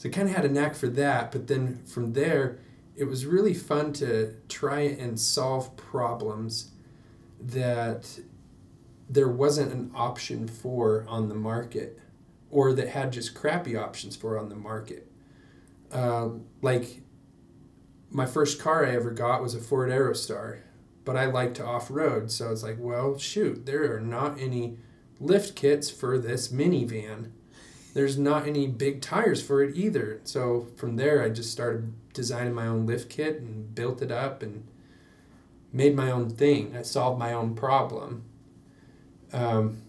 So kind of had a knack for that, but then from there, it was really fun to try and solve problems that there wasn't an option for on the market or that had just crappy options for on the market. Uh, like my first car I ever got was a Ford Aerostar, but I like to off road, so I was like, well, shoot, there are not any lift kits for this minivan. There's not any big tires for it either. So from there, I just started designing my own lift kit and built it up and made my own thing. I solved my own problem. Um,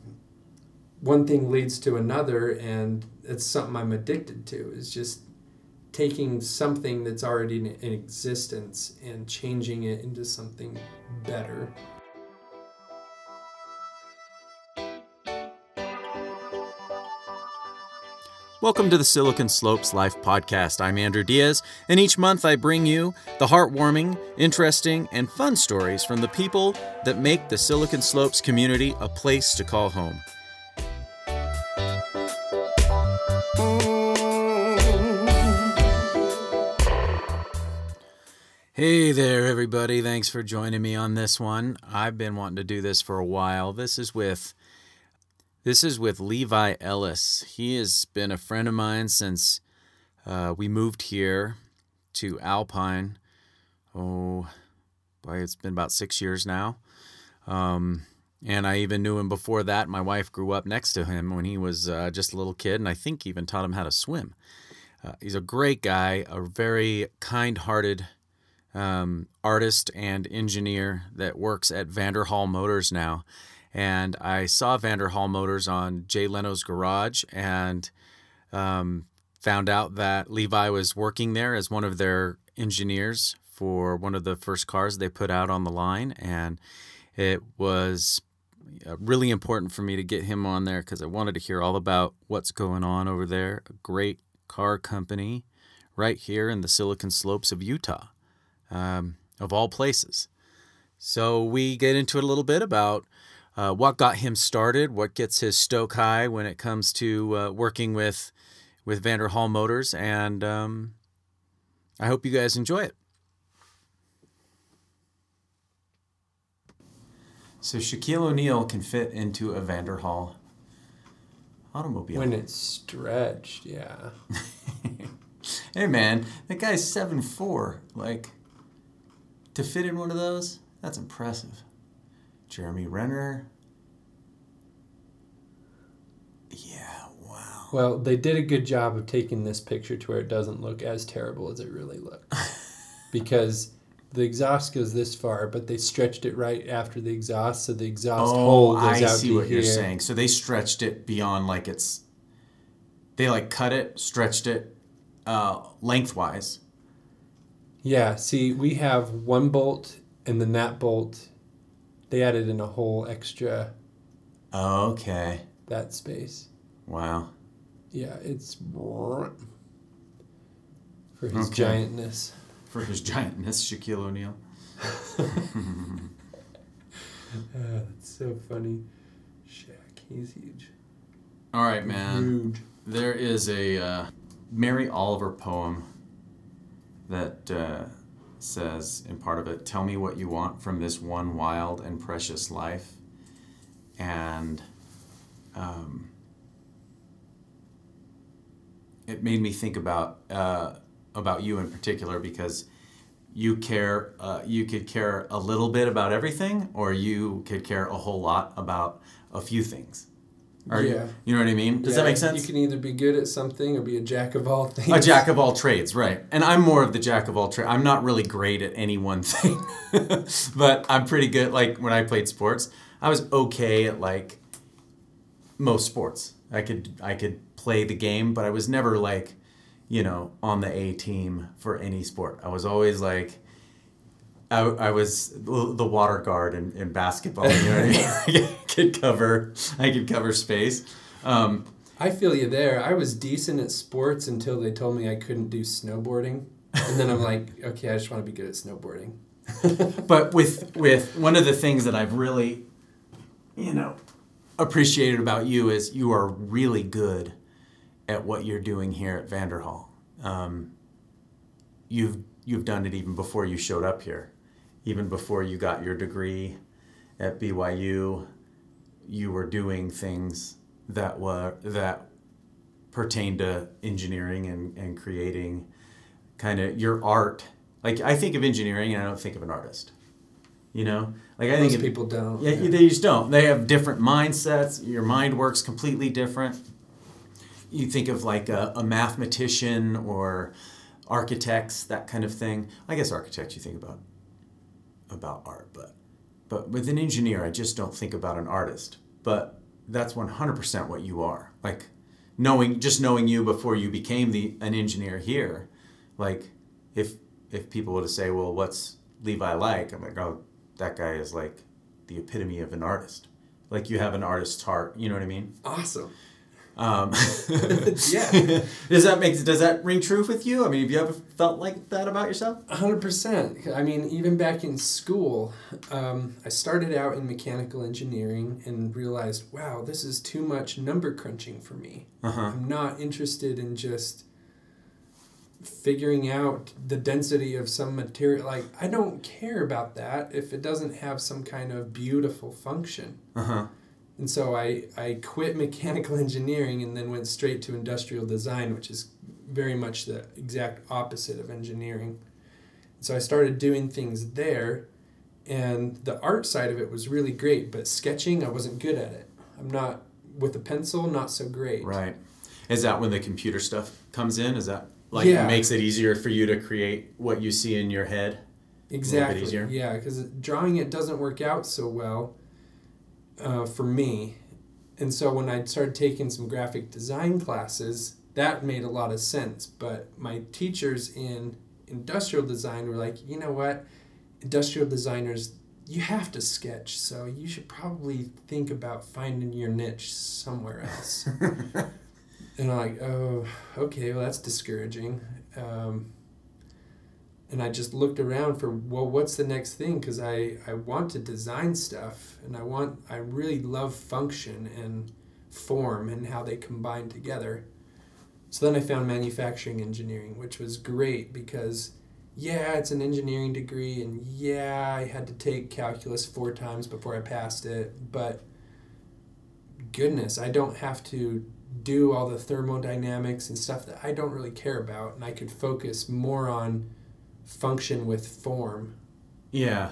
one thing leads to another, and it's something I'm addicted to. Is just taking something that's already in, in existence and changing it into something better. Welcome to the Silicon Slopes Life Podcast. I'm Andrew Diaz, and each month I bring you the heartwarming, interesting, and fun stories from the people that make the Silicon Slopes community a place to call home. Hey there, everybody. Thanks for joining me on this one. I've been wanting to do this for a while. This is with this is with Levi Ellis. He has been a friend of mine since uh, we moved here to Alpine. Oh, boy, it's been about six years now. Um, and I even knew him before that. My wife grew up next to him when he was uh, just a little kid, and I think even taught him how to swim. Uh, he's a great guy, a very kind hearted um, artist and engineer that works at Vanderhall Motors now and I saw Vanderhall Motors on Jay Leno's Garage and um, found out that Levi was working there as one of their engineers for one of the first cars they put out on the line, and it was uh, really important for me to get him on there because I wanted to hear all about what's going on over there. A great car company right here in the Silicon Slopes of Utah, um, of all places. So we get into it a little bit about uh, what got him started, what gets his stoke high when it comes to uh, working with with Vanderhall Motors, and um, I hope you guys enjoy it. So Shaquille O'Neal can fit into a Vanderhall automobile when it's stretched. Yeah. hey man, that guy's seven four. Like to fit in one of those, that's impressive. Jeremy Renner. Yeah, wow. Well, they did a good job of taking this picture to where it doesn't look as terrible as it really looks. because the exhaust goes this far, but they stretched it right after the exhaust, so the exhaust oh, hole goes I out see what here. you're saying. So they stretched it beyond like it's. They like cut it, stretched it, uh, lengthwise. Yeah. See, we have one bolt and then that bolt they added in a whole extra. okay. That space. Wow. Yeah, it's for his okay. giantness. For his giantness, Shaquille O'Neal. uh, that's so funny. Shaq, he's huge. All right, man. Huge. There is a uh, Mary Oliver poem that. Uh, says in part of it, Tell me what you want from this one wild and precious life. And um, it made me think about uh, about you in particular because you care uh, you could care a little bit about everything or you could care a whole lot about a few things or, yeah. You know what I mean? Does yeah, that make sense? You can either be good at something or be a jack of all things. A jack of all trades, right. And I'm more of the jack of all trades. I'm not really great at any one thing, but I'm pretty good. Like when I played sports, I was okay at like most sports. I could I could play the game, but I was never like, you know, on the A team for any sport. I was always like I, I was the water guard in, in basketball. You know what I mean? I could cover I could cover space. Um, I feel you there. I was decent at sports until they told me I couldn't do snowboarding, and then I'm like, okay, I just want to be good at snowboarding. but with with one of the things that I've really, you know, appreciated about you is you are really good at what you're doing here at Vanderhall. um, you've you've done it even before you showed up here, even before you got your degree at BYU. You were doing things that were that pertain to engineering and, and creating kind of your art. Like I think of engineering and I don't think of an artist. You know, like I Most think people don't. yeah, they just don't. They have different mindsets. Your mind works completely different. You think of like a, a mathematician or architects, that kind of thing. I guess architects you think about about art, but but with an engineer, I just don't think about an artist. But that's one hundred percent what you are. Like knowing just knowing you before you became the an engineer here, like if if people were to say, well, what's Levi like? I'm like, oh, that guy is like the epitome of an artist. Like you have an artist's heart. You know what I mean? Awesome. Um, Yeah. does that make does that ring true with you? I mean, have you ever felt like that about yourself? hundred percent. I mean, even back in school, um, I started out in mechanical engineering and realized, wow, this is too much number crunching for me. Uh huh. I'm not interested in just figuring out the density of some material. Like, I don't care about that if it doesn't have some kind of beautiful function. Uh huh. And so I, I quit mechanical engineering and then went straight to industrial design, which is very much the exact opposite of engineering. So I started doing things there, and the art side of it was really great, but sketching, I wasn't good at it. I'm not, with a pencil, not so great. Right. Is that when the computer stuff comes in? Is that like Yeah. makes it easier for you to create what you see in your head? Exactly. Yeah, because drawing it doesn't work out so well uh, for me. And so when I started taking some graphic design classes, that made a lot of sense. But my teachers in industrial design were like, you know what? Industrial designers, you have to sketch. So you should probably think about finding your niche somewhere else. and I'm like, oh, okay, well, that's discouraging. Um, and I just looked around for well, what's the next thing? Because I I want to design stuff, and I want I really love function and form and how they combine together. So then I found manufacturing engineering, which was great because yeah, it's an engineering degree, and yeah, I had to take calculus four times before I passed it, but goodness, I don't have to do all the thermodynamics and stuff that I don't really care about, and I could focus more on function with form. Yeah.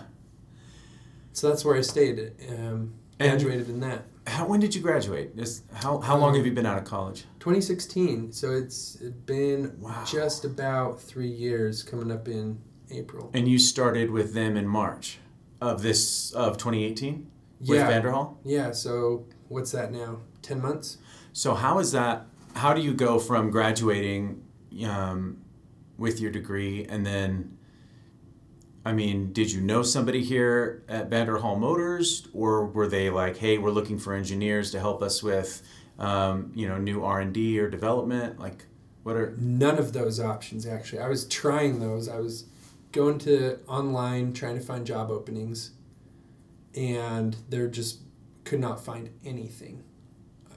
So that's where I stayed. Um, And- graduated in that. How when did you graduate? Is how how long Um, have you been out of college? 2016. So it's been Wow. just about three years coming up in April. And you started with them in March of this of 2018 with Yeah. Vanderhall. Yeah. So what's that now? 10 months? So how is that? How do you go from graduating um, with your degree and then? I mean, did you know somebody here at Vanderhall Motors, or were they like, "Hey, we're looking for engineers to help us with, um, you know, new R and D or development"? Like, what are? None of those options, actually. I was trying those. I was going to online trying to find job openings, and there just could not find anything.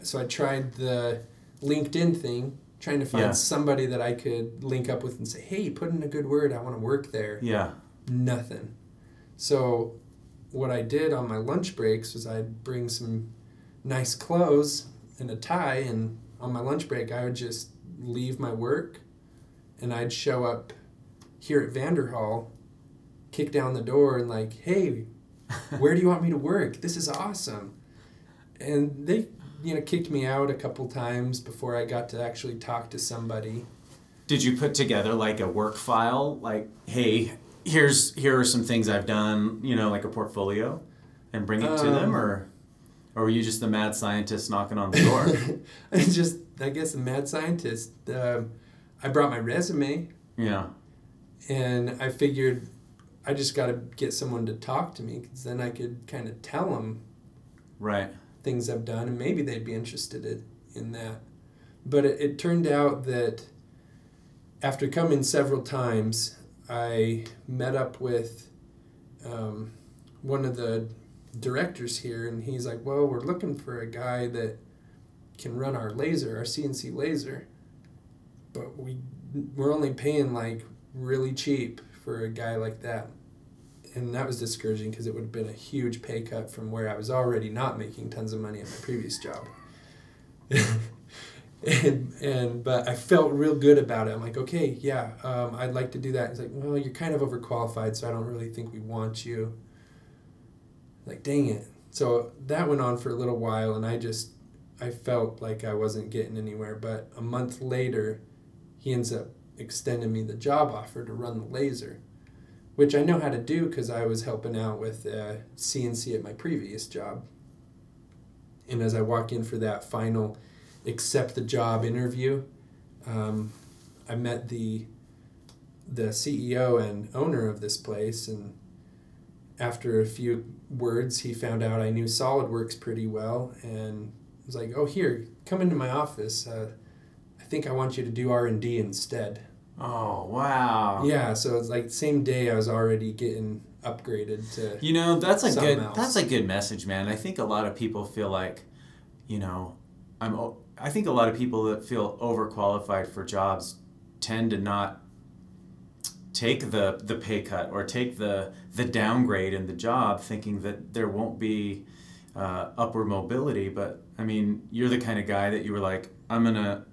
So I tried the LinkedIn thing, trying to find Yeah. somebody that I could link up with and say, hey, put in a good word. I want to work there. Yeah, Nothing. So what I did on my lunch breaks was I'd bring some nice clothes and a tie, and on my lunch break I would just leave my work, and I'd show up here at Vanderhall, kick down the door, and like, hey, where do you want me to work? This is awesome. And they, you know, kicked me out a couple times before I got to actually talk to somebody. Did you put together like a work file, like, "Hey, here's here are some things I've done," you know, like a portfolio, and bring it to them, Um, or, or were you just the mad scientist knocking on the door? I just, I guess, a mad scientist. Um I brought my resume, yeah. and I figured I just got to get someone to talk to me, because then I could kind of tell them Right. Things I've done, and maybe they'd be interested in, in that. But it, it turned out that after coming several times, I met up with um, one of the directors here, and he's like, "Well, we're looking for a guy that can run our laser, our CNC laser." but we we're only paying like really cheap for a guy like that. And that was discouraging because it would have been a huge pay cut from where I was already not making tons of money at my previous job. and, and but I felt real good about it. I'm like, okay, yeah, um, I'd like to do that. It's like, well, you're kind of overqualified, so I don't really think we want you. Like, dang it. So that went on for a little while, and I just I felt like I wasn't getting anywhere. But a month later, he ends up extending me the job offer to run the laser, which I know how to do because I was helping out with uh, CNC at my previous job. And as I walk in for that final accept the job interview, um, I met the the CEO and owner of this place, and after a few words, he found out I knew SolidWorks pretty well, and was like, "Oh, here, come into my office. Uh, I think I want you to do R and D instead." Oh wow! Yeah, so it's like same day I was already getting upgraded to. You know, that's a good else. that's a good message, man. I think a lot of people feel like, you know, I'm. I think a lot of people that feel overqualified for jobs tend to not take the the pay cut or take the the downgrade in the job, thinking that there won't be uh, upward mobility. But I mean, you're the kind of guy that you were like, I'm gonna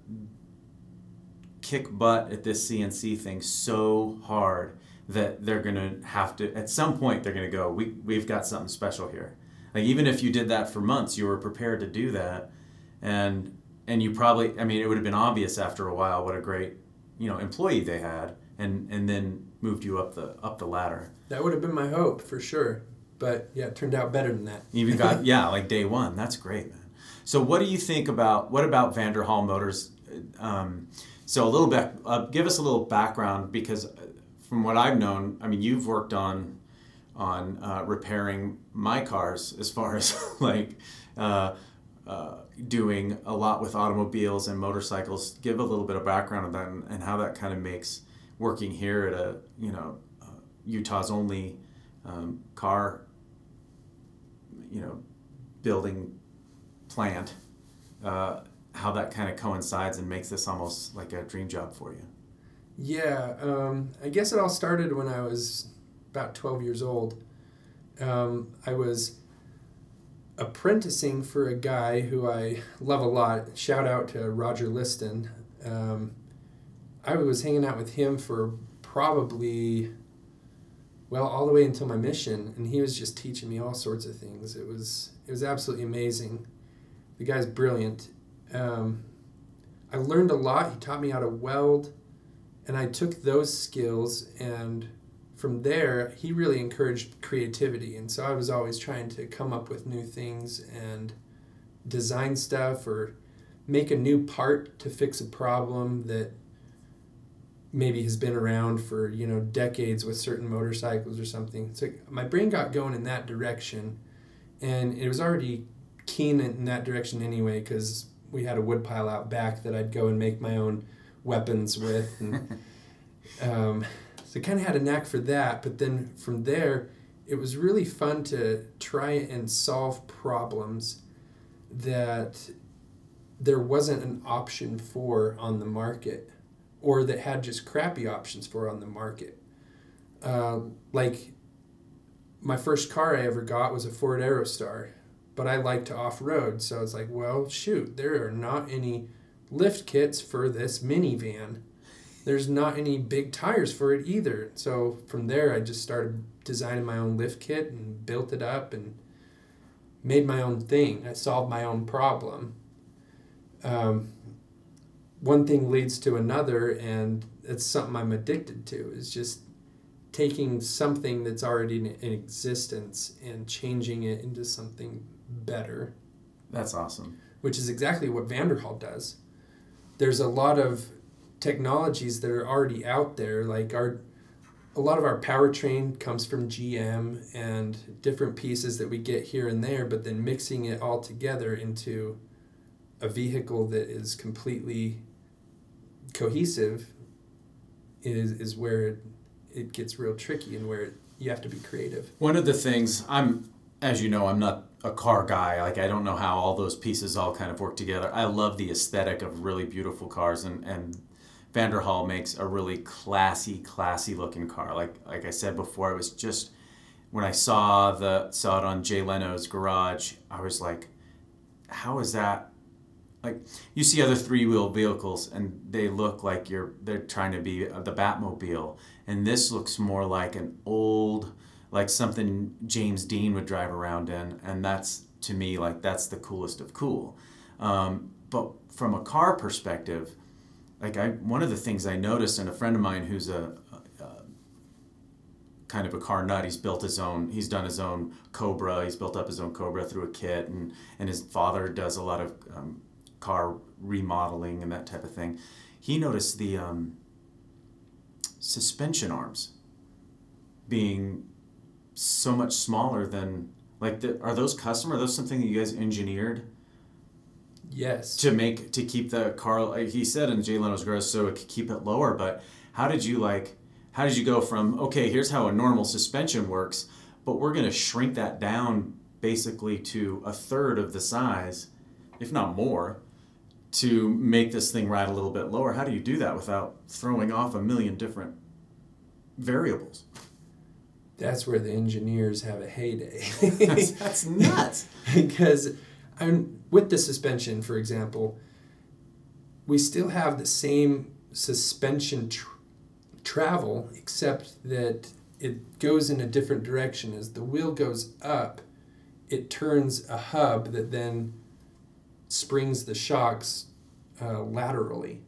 kick butt at this CNC thing so hard that they're gonna have to at some point they're gonna go we, we've got something special here. Like even if you did that for months you were prepared to do that and and you probably i mean it would have been obvious after a while what a great you know employee they had and and then moved you up the up the ladder. That would have been my hope for sure but yeah it turned out better than that. Even got yeah like day one. That's great man. So what do you think about what about vanderhall motors um, so a little bit, uh, give us a little background because uh, from what I've known, I mean, you've worked on on uh, repairing my cars as far as like uh, uh, doing a lot with automobiles and motorcycles. Give a little bit of background of that and, and how that kind of makes working here at a you know uh, Utah's only um, car you know building plant how that kind of coincides and makes this almost like a dream job for you. Yeah, um, I guess it all started when I was about 12 years old. Um, I was apprenticing for a guy who I love a lot. Shout out to Roger Liston. Um, I was hanging out with him for probably, well, all the way until my mission, and he was just teaching me all sorts of things. It was it was absolutely amazing. The guy's brilliant, um, I learned a lot. He taught me how to weld, and I took those skills and from there he really encouraged creativity and so i was always trying to come up with new things and design stuff or make a new part to fix a problem that maybe has been around for you know decades with certain motorcycles or something so my brain got going in that direction and it was already keen in that direction anyway because we had a wood pile out back that I'd go and make my own weapons with. And, um, so I kind of had a knack for that. But then from there, it was really fun to try and solve problems that there wasn't an option for on the market or that had just crappy options for on the market. Uh, like my first car I ever got was a Ford Aerostar but I like to off road. So it's like, well, shoot, there are not any lift kits for this minivan. There's not any big tires for it either. So from there, I just started designing my own lift kit and built it up and made my own thing. I solved my own problem. Um, one thing leads to another, and it's something I'm addicted to. Is just taking something that's already in, in existence and changing it into something better. That's awesome. Which is exactly what Vanderhall does. There's a lot of technologies that are already out there, like our a lot of our powertrain comes from GM and different pieces that we get here and there, but then mixing it all together into a vehicle that is completely cohesive is is where it, it gets real tricky and where you have to be creative. One of the things I'm as you know, I'm not a car guy. Like I don't know how all those pieces all kind of work together. I love the aesthetic of really beautiful cars, and and Vanderhall makes a really classy, classy looking car. Like like I said before, it was just when I saw the saw it on Jay Leno's garage, I was like, how is that? Like you see other three wheel vehicles and they look like you're they're trying to be the Batmobile, and this looks more like an old like something James Dean would drive around in, and that's to me like that's the coolest of cool. Um, but from a car perspective, like I one of the things I noticed, and a friend of mine who's a, a, a kind of a car nut, he's built his own, he's done his own Cobra, he's built up his own Cobra through a kit, and and his father does a lot of um, car remodeling and that type of thing. He noticed the um, suspension arms being so much smaller than like the, are those custom? Are those something that you guys engineered? Yes. To make to keep the car, like he said in Jay Leno's Garage, so it could keep it lower. But how did you like? How did you go from okay? Here's how a normal suspension works, but we're gonna shrink that down basically to a third of the size, if not more, to make this thing ride a little bit lower. How do you do that without throwing off a million different variables? That's where the engineers have a heyday. that's, that's nuts. because I'm, with the suspension, for example, we still have the same suspension tr- travel, except that it goes in a different direction. As the wheel goes up, it turns a hub that then springs the shocks uh, laterally.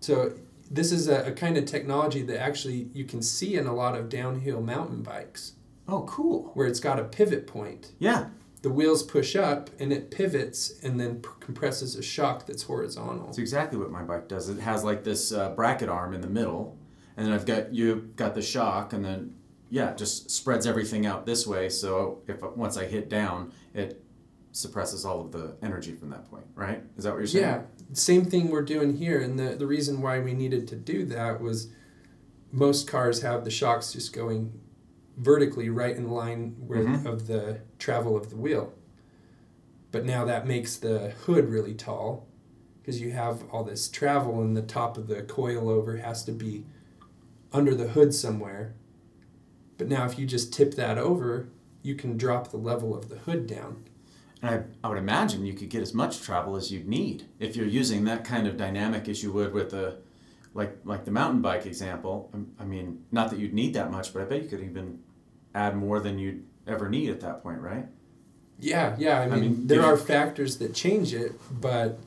So this is a, a kind of technology that actually you can see in a lot of downhill mountain bikes. Oh, cool. Where it's got a pivot point. Yeah. The wheels push up and it pivots and then p- compresses a shock that's horizontal. That's exactly what my bike does. It has like this uh, bracket arm in the middle, and then I've got you got the shock, and then yeah, just spreads everything out this way. So if once I hit down, it suppresses all of the energy from that point, right? Is that what you're saying? Yeah, same thing we're doing here. And the, the reason why we needed to do that was most cars have the shocks just going vertically right in line where, mm-hmm. of the travel of the wheel. But now that makes the hood really tall because you have all this travel and the top of the coilover has to be under the hood somewhere. But now if you just tip that over, you can drop the level of the hood down. And I, I would imagine you could get as much travel as you'd need if you're using that kind of dynamic as you would with the, like like the mountain bike example. I mean, not that you'd need that much, but I bet you could even add more than you'd ever need at that point, right? Yeah, yeah. I mean, I mean there are factors that change it, but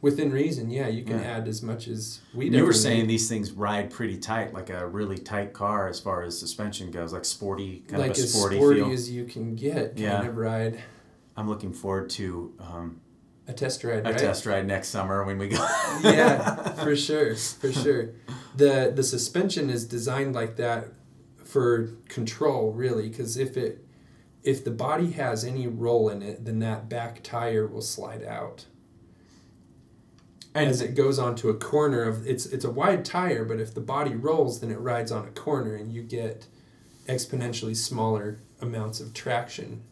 within reason, yeah, you can yeah. add as much as we. You were saying need. these things ride pretty tight, like a really tight car as far as suspension goes, like sporty, kind like of a sporty, as sporty feel. as you can get, kind yeah. of ride. I'm looking forward to um, a test ride. A right? test ride next summer when we go. yeah, for sure, for sure. the The suspension is designed like that for control, really, because if it if the body has any roll in it, then that back tire will slide out. And as it goes onto a corner of it's it's a wide tire, but if the body rolls, then it rides on a corner, and you get exponentially smaller amounts of traction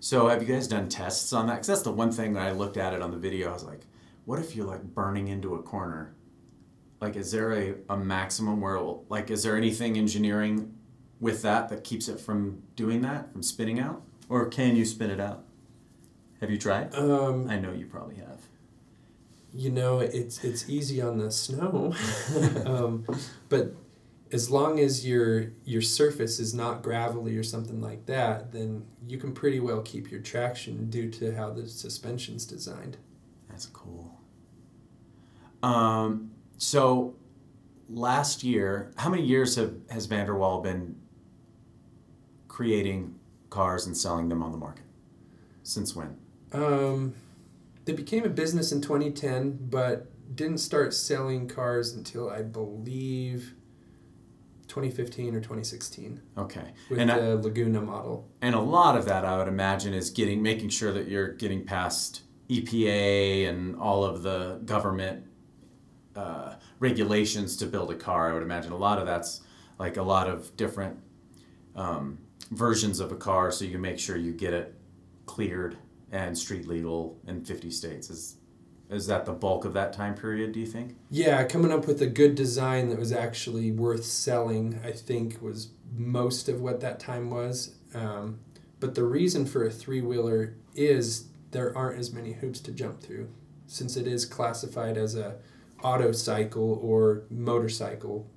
so have you guys done tests on that? Because that's the one thing that I looked at it on the video. I was like, what if you're like burning into a corner? Like, is there a, a maximum where, will, like, is there anything engineering with that that keeps it from doing that, from spinning out? Or can you spin it out? Have you tried? Um, I know you probably have. You know, it's it's easy on the snow, um, but as long as your your surface is not gravelly or something like that, then you can pretty well keep your traction due to how the suspension's designed. That's cool. Um, so last year, how many years have has Vanderhall been creating cars and selling them on the market? Since when? Um, they became a business in 2010, but didn't start selling cars until I believe 2015 or 2016. Okay. With and the I, Laguna model. And a lot of that, I would imagine, is getting making sure that you're getting past EPA and all of the government uh, regulations to build a car. I would imagine a lot of that's like a lot of different um, versions of a car, so you can make sure you get it cleared and street legal in 50 states. Is is that the bulk of that time period? Do you think? Yeah, coming up with a good design that was actually worth selling, I think, was most of what that time was. Um, but the reason for a three wheeler is there aren't as many hoops to jump through, since it is classified as a auto cycle or motorcycle,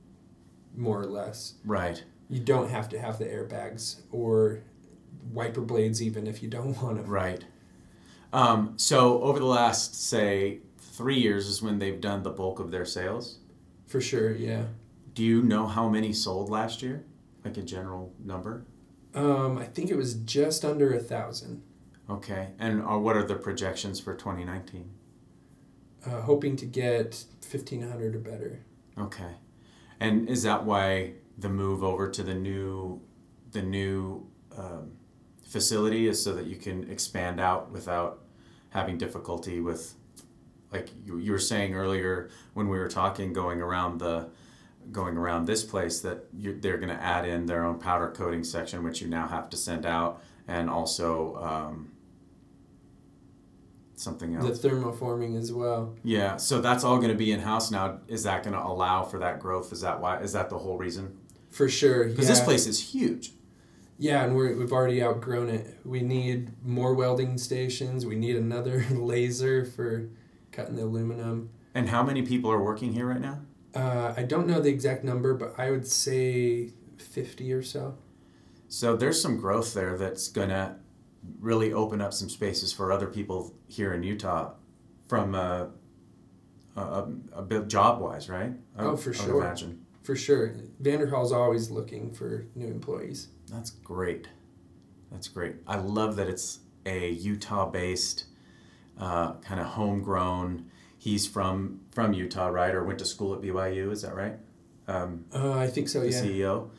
more or less. Right. You don't have to have the airbags or wiper blades, even if you don't want them. Right. Um, so over the last say three years is when they've done the bulk of their sales. For sure, yeah. Do you know how many sold last year? Like a general number? Um, I think it was just under a thousand. Okay. And uh, what are the projections for 2019? Uh, hoping to get 1500 or better. Okay. And is that why the move over to the new the new um, facility is so that you can expand out without having difficulty with like you, you were saying earlier when we were talking going around the going around this place that you, they're going to add in their own powder coating section which you now have to send out and also um, something else The thermoforming as well. yeah so that's all going to be in house now is that going to allow for that growth is that why is that the whole reason For sure. because yeah. this place is huge Yeah, and we're, we've already outgrown it. We need more welding stations. We need another laser for cutting the aluminum. and how many people are working here right now Uh, I don't know the exact number, but I would say 50 or so. So there's some growth there that's gonna really open up some spaces for other people here in Utah, from uh, a, a, a bit job wise, right? I Oh, for I would sure. imagine For sure. Vanderhall's always looking for new employees. that's great. That's great. I love that it's a Utah-based, uh, kind of homegrown. He's from from Utah, right? Or went to school at BYU. Is that right? Um, Uh, I think so, the yeah. CEO,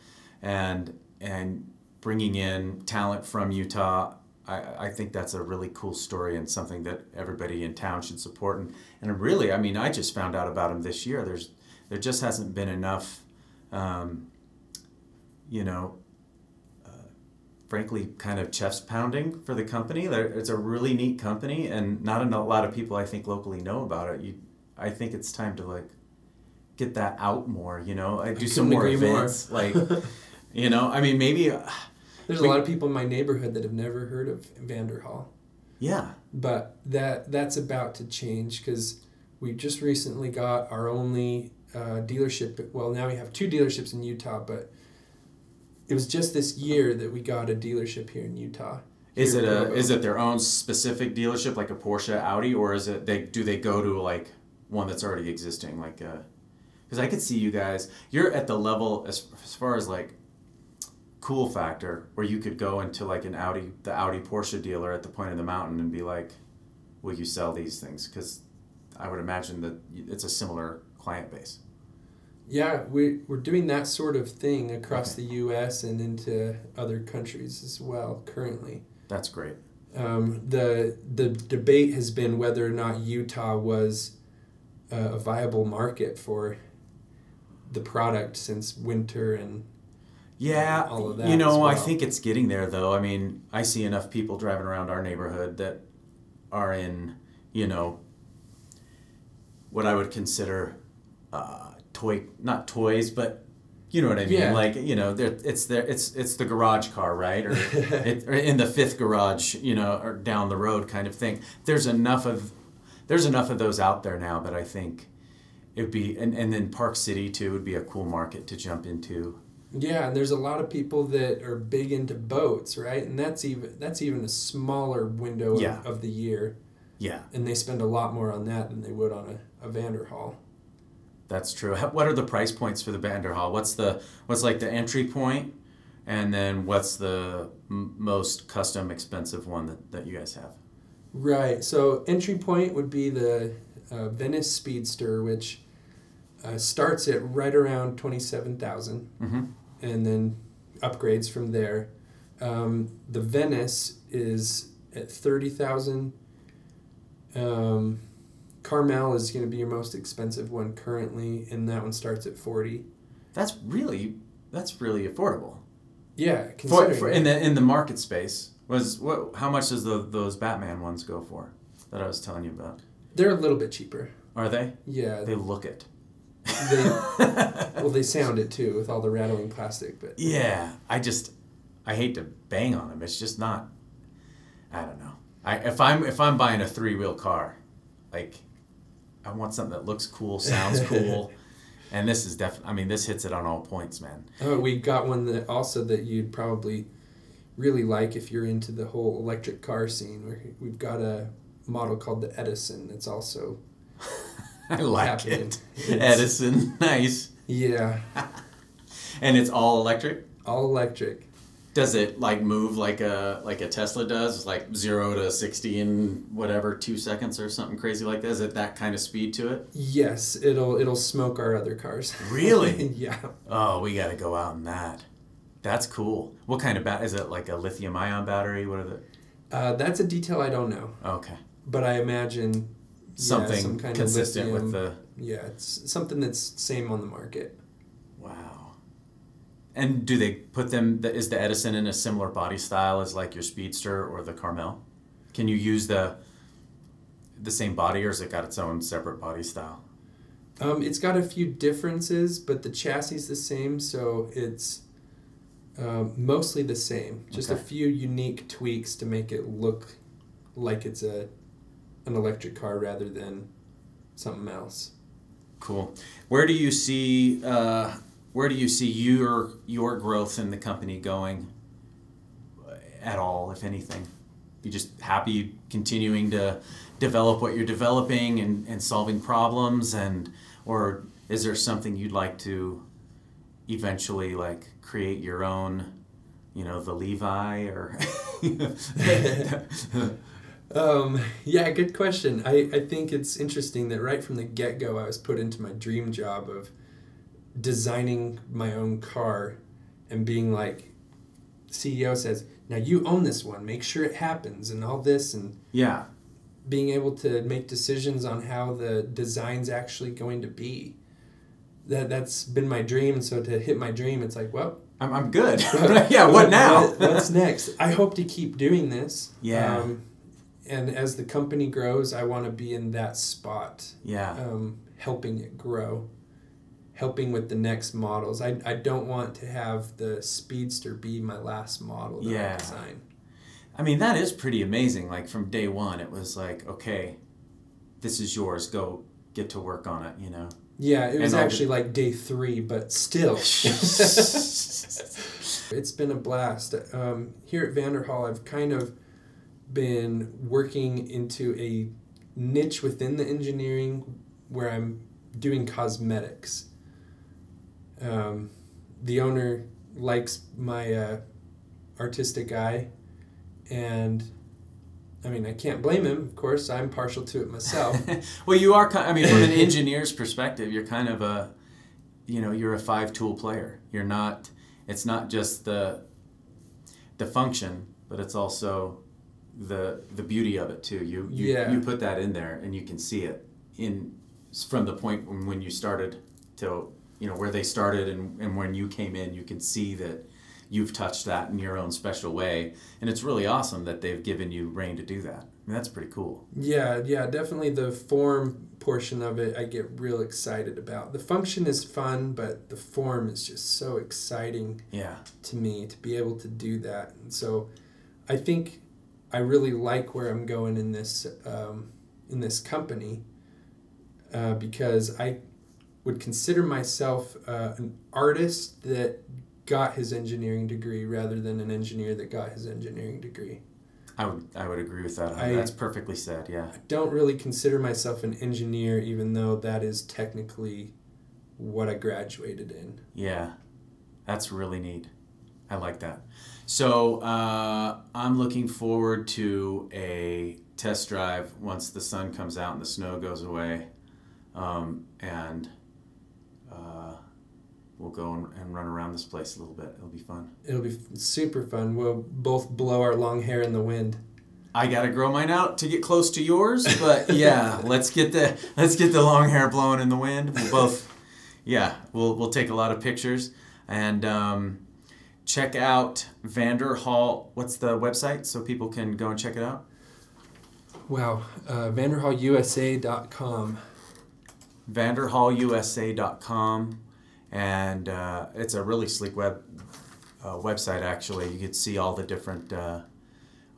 and and bringing in talent from Utah. I, I think that's a really cool story and something that everybody in town should support. And, and really, I mean, I just found out about him this year. There's there just hasn't been enough, um, you know, uh, frankly, kind of chest pounding for the company. There, it's a really neat company, and not a lot of people I think locally know about it. You, I think it's time to like get that out more. You know, I do some more agree more. events. Like, you know, I mean, maybe, uh, There's We- a lot of people in my neighborhood that have never heard of Vanderhall. yeah, but that that's about to change because we just recently got our only uh, dealership. Well, now we have two dealerships in Utah, but it was just this year that we got a dealership here in Utah. is it a Provo. is it their own specific dealership like a Porsche, Audi, or is it they do they go to like one that's already existing like because I could see you guys you're at the level as as far as like cool factor where you could go into like an Audi the Audi Porsche dealer at the point of the mountain and be like, will you sell these things? Because I would imagine that it's a similar client base. Yeah, we we're doing that sort of thing across Okay. the U.S. and into other countries as well currently. That's great. Um, the the debate has been whether or not Utah was uh, a viable market for the product since winter and Yeah, all of that you know, as I think it's getting there though. I mean, I see enough people driving around our neighborhood that are in, you know, what I would consider uh, toy, not toys, but you know what I mean. Yeah. Like you know, it's there. It's it's the garage car, right? Or, it, or in the fifth garage, you know, or down the road kind of thing. There's enough of there's enough of those out there now that I think it would be, and, and then Park City too would be a cool market to jump into. Yeah, and there's a lot of people that are big into boats, right? And that's even that's even a smaller window Yeah. of, of the year, Yeah. and they spend a lot more on that than they would on a, a Vanderhall. That's true. What are the price points for the Vanderhall? What's the what's like the entry point, and then what's the m- most custom expensive one that, that you guys have? Right. So entry point would be the uh, Venice Speedster, which uh, starts at right around twenty seven thousand, Mm-hmm. and then upgrades from there. Um, the Venice is at thirty thousand. Um, Carmel is going to be your most expensive one currently, and that one starts at forty. That's really that's really affordable Yeah, for, for in the in the market space. Was what? How much does the those Batman ones go for? That I was telling you about. They're a little bit cheaper. Are they? Yeah. They look it. They well, they sound it too with all the rattling plastic, but Yeah, I just I hate to bang on them. It's just not. I don't know. I if I'm if I'm buying a three wheel car, like I want something that looks cool, sounds cool, and this is definitely. I mean, this hits it on all points, man. Oh, we got one that also that you'd probably really like if you're into the whole electric car scene. We've got a model called the Edison. It's also I like happening. it. It's- Edison, nice, yeah, and it's all electric. all electric. Does it like move like a like a Tesla does, like zero to sixty in whatever two seconds or something crazy like that? Is it that kind of speed to it? Yes, it'll it'll smoke our other cars. Really? yeah. Oh, we got to go out in that. That's cool. What kind of bat? Is it like a lithium ion battery? What are the? Uh, that's a detail I don't know, Okay, but I imagine yeah, something some kind of consistent with the. Yeah, it's something that's same on the market. And do they put them? Is the Edison in a similar body style as like your Speedster or the Carmel? Can you use the the same body, or has it got its own separate body style? Um, it's got a few differences, but the chassis is the same, so it's um, mostly the same. Just a few unique tweaks to make it look like it's a an electric car rather than something else. Cool. Where do you see uh, where do you see your your growth in the company going at all, if anything? You just happy continuing to develop what you're developing and, and solving problems and or is there something you'd like to eventually like create your own, you know, the Levi or Um, yeah, good question. I, I think it's interesting that right from the get go, I was put into my dream job of designing my own car and being like, CEO says, now you own this one, make sure it happens, and all this, and Yeah. being able to make decisions on how the design's actually going to be. That, that's been my dream. And so to hit my dream, it's like, well, I'm, I'm good. yeah, what now? what- what's next? I hope to keep doing this. Yeah. Um, and as the company grows, I want to be in that spot, yeah. um, helping it grow, helping with the next models. I, I don't want to have the Speedster be my last model that Yeah. I design. I mean, that is pretty amazing. Like from day one, it was like, okay, this is yours. Go get to work on it. You know. Yeah, it was And all the- actually like day three, but still. it's been a blast. Um, here at Vanderhall, I've kind of been working into a niche within the engineering where I'm doing cosmetics. Um, the owner likes my uh, artistic eye, and I mean, I can't blame him, of course. I'm partial to it myself. well, you are. ki- I mean, from an engineer's perspective, you're kind of a, you know, you're a five tool player. You're not. It's not just the. The function, but it's also the the beauty of it too. You you, Yeah. you put that in there, and you can see it in from the point when, when you started till you know where they started and, and when you came in. You can see that you've touched that in your own special way, and it's really awesome that they've given you reign to do that. I mean, that's pretty cool. Yeah, yeah, definitely the form portion of it I get real excited about. The function is fun, but the form is just so exciting Yeah. to me to be able to do that. And so I think I really like where I'm going in this um, in this company uh, because I would consider myself uh, an artist that got his engineering degree rather than an engineer that got his engineering degree. I would I would agree with that. I- That's perfectly said. Yeah. I don't really consider myself an engineer, even though that is technically what I graduated in. Yeah. That's really neat. I like that. So uh, I'm looking forward to a test drive once the sun comes out and the snow goes away, um, and we'll go and, and run around this place a little bit. It'll be fun. It'll be super fun. We'll both blow our long hair in the wind. I gotta grow mine out to get close to yours, but yeah, let's get the let's get the long hair blowing in the wind. We'll both, yeah, we'll we'll take a lot of pictures and um, check out Vanderhall. What's the website so people can go and check it out? Wow. Uh, VanderHallUSA.com. VanderHallUSA.com. And uh, it's a really sleek web uh, website. Actually, you could see all the different uh,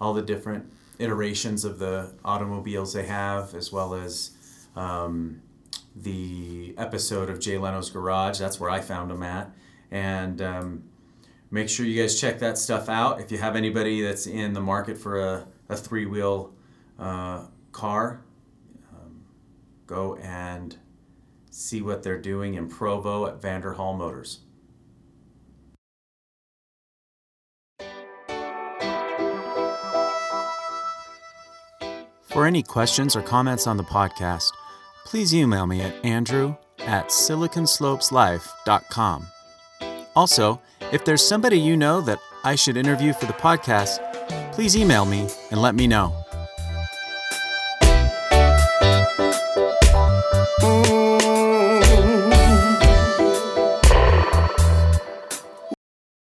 all the different iterations of the automobiles they have, as well as um, the episode of Jay Leno's Garage. That's where I found them at. And um, make sure you guys check that stuff out. If you have anybody that's in the market for a, a three wheel uh, car, um, go and see what they're doing in Provo at Vanderhall Motors. For any questions or comments on the podcast, please email me at andrew at siliconslopeslife.com. Also, if there's somebody you know that I should interview for the podcast, please email me and let me know.